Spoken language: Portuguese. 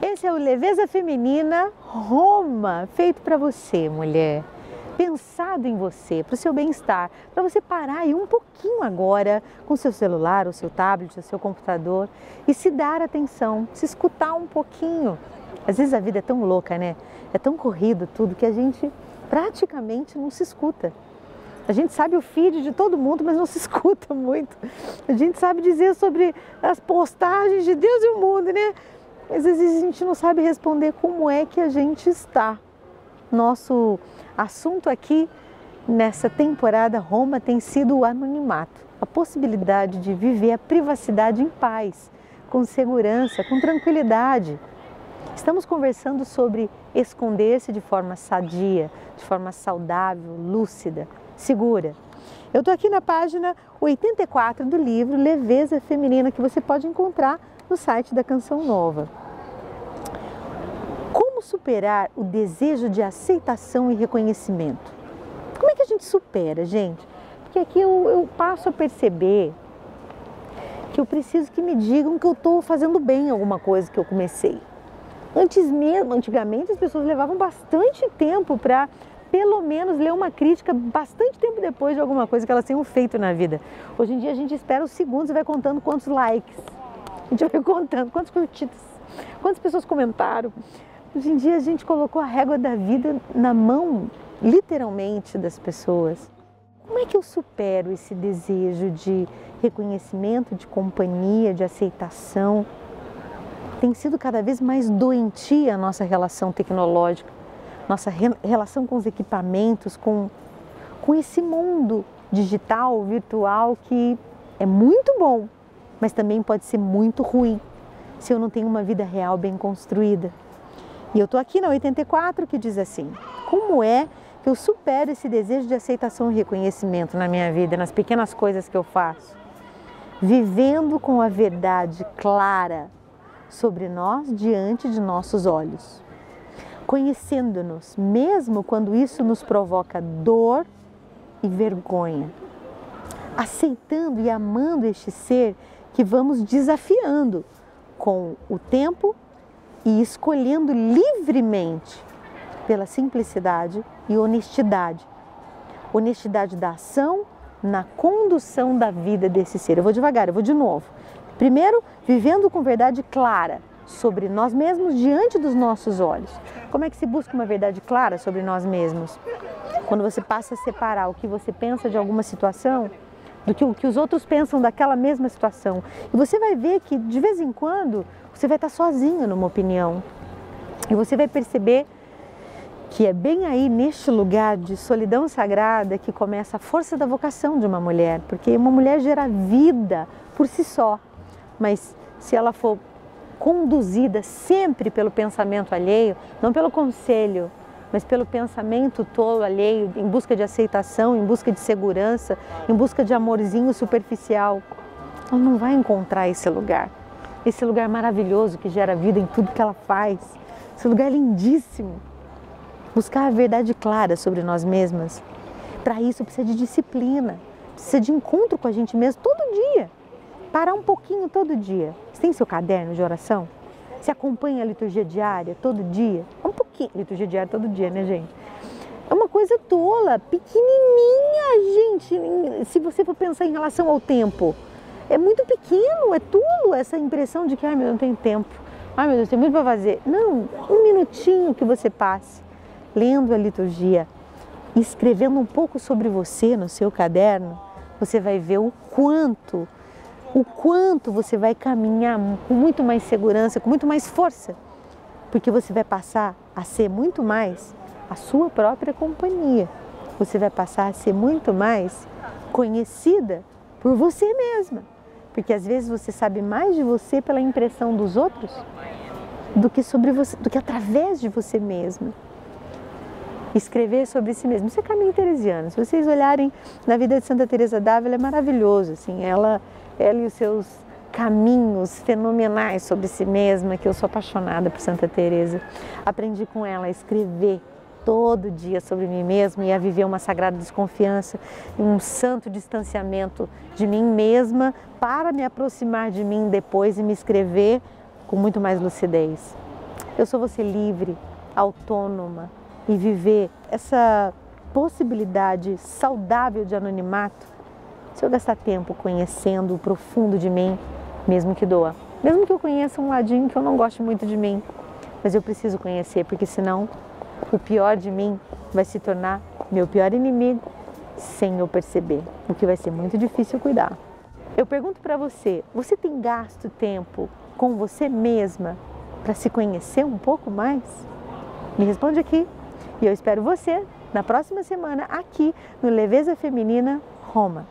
Esse é o Leveza Feminina Roma, feito para você, mulher. Pensado em você, para o seu bem-estar, para você parar aí um pouquinho agora com seu celular, o seu tablet, o seu computador e se dar atenção, se escutar um pouquinho. Às vezes a vida é tão louca, né? É tão corrido tudo que a gente praticamente não se escuta. A gente sabe o feed de todo mundo, mas não se escuta muito. A gente sabe dizer sobre as postagens de Deus e o mundo, né? Às vezes a gente não sabe responder como é que a gente está. Nosso assunto aqui nessa temporada Roma tem sido o anonimato, a possibilidade de viver a privacidade em paz, com segurança, com tranquilidade. Estamos conversando sobre esconder-se de forma sadia, de forma saudável, lúcida, segura. Eu estou aqui na página 84 do livro Leveza Feminina, que você pode encontrar no site da Canção Nova. Como superar o desejo de aceitação e reconhecimento? Como é que a gente supera, gente? Porque aqui eu, eu passo a perceber que eu preciso que me digam que eu estou fazendo bem alguma coisa que eu comecei. Antes mesmo, antigamente as pessoas levavam bastante tempo para pelo menos ler uma crítica bastante tempo depois de alguma coisa que elas tenham feito na vida. Hoje em dia a gente espera os segundos e vai contando quantos likes. A gente vai contando quantos curtidas, quantas pessoas comentaram. Hoje em dia a gente colocou a régua da vida na mão, literalmente, das pessoas. Como é que eu supero esse desejo de reconhecimento, de companhia, de aceitação? Tem sido cada vez mais doentia a nossa relação tecnológica, nossa re relação com os equipamentos, com, com esse mundo digital, virtual, que é muito bom, mas também pode ser muito ruim se eu não tenho uma vida real bem construída. E eu estou aqui na 84 que diz assim: como é que eu supero esse desejo de aceitação e reconhecimento na minha vida, nas pequenas coisas que eu faço? Vivendo com a verdade clara sobre nós diante de nossos olhos. Conhecendo-nos, mesmo quando isso nos provoca dor e vergonha. Aceitando e amando este ser que vamos desafiando com o tempo e escolhendo livremente pela simplicidade e honestidade. Honestidade da ação na condução da vida desse ser. Eu vou devagar, eu vou de novo. Primeiro, vivendo com verdade clara sobre nós mesmos diante dos nossos olhos. Como é que se busca uma verdade clara sobre nós mesmos? Quando você passa a separar o que você pensa de alguma situação do que o que os outros pensam daquela mesma situação. E você vai ver que de vez em quando você vai estar sozinho numa opinião. E você vai perceber que é bem aí neste lugar de solidão sagrada que começa a força da vocação de uma mulher, porque uma mulher gera vida por si só, mas se ela for conduzida sempre pelo pensamento alheio, não pelo conselho, mas pelo pensamento tolo alheio, em busca de aceitação, em busca de segurança, em busca de amorzinho superficial, ela não vai encontrar esse lugar. Esse lugar maravilhoso que gera vida em tudo que ela faz. Esse lugar lindíssimo. Buscar a verdade clara sobre nós mesmas. Para isso precisa de disciplina, precisa de encontro com a gente mesmo todo dia. Parar um pouquinho todo dia. Tem seu caderno de oração? Você acompanha a liturgia diária todo dia? Um pouquinho. Liturgia diária todo dia, né, gente? É uma coisa tola, pequenininha, gente. Se você for pensar em relação ao tempo, é muito pequeno, é tolo essa impressão de que, ai meu Deus, não tem tempo. Ai meu Deus, tem muito para fazer. Não, um minutinho que você passe lendo a liturgia, escrevendo um pouco sobre você no seu caderno, você vai ver o quanto, o quanto você vai caminhar com muito mais segurança, com muito mais força, porque você vai passar a ser muito mais a sua própria companhia. Você vai passar a ser muito mais conhecida por você mesma. Porque às vezes você sabe mais de você pela impressão dos outros do que sobre você, do que através de você mesma. Escrever sobre si mesmo. Isso é caminho teresiano. Se vocês olharem na vida de Santa Teresa d'Ávila é maravilhoso, assim, ela, ela e os seus caminhos fenomenais sobre si mesma, que eu sou apaixonada por Santa Teresa. Aprendi com ela a escrever todo dia sobre mim mesma e a viver uma sagrada desconfiança, um santo distanciamento de mim mesma para me aproximar de mim depois e me escrever com muito mais lucidez. Eu sou você livre, autônoma e viver essa possibilidade saudável de anonimato se eu gastar tempo conhecendo o profundo de mim, mesmo que doa. Mesmo que eu conheça um ladinho que eu não goste muito de mim, mas eu preciso conhecer, porque senão o pior de mim vai se tornar meu pior inimigo sem eu perceber, o que vai ser muito difícil cuidar. Eu pergunto para você: você tem gasto tempo com você mesma para se conhecer um pouco mais? Me responde aqui e eu espero você na próxima semana aqui no Leveza Feminina Roma.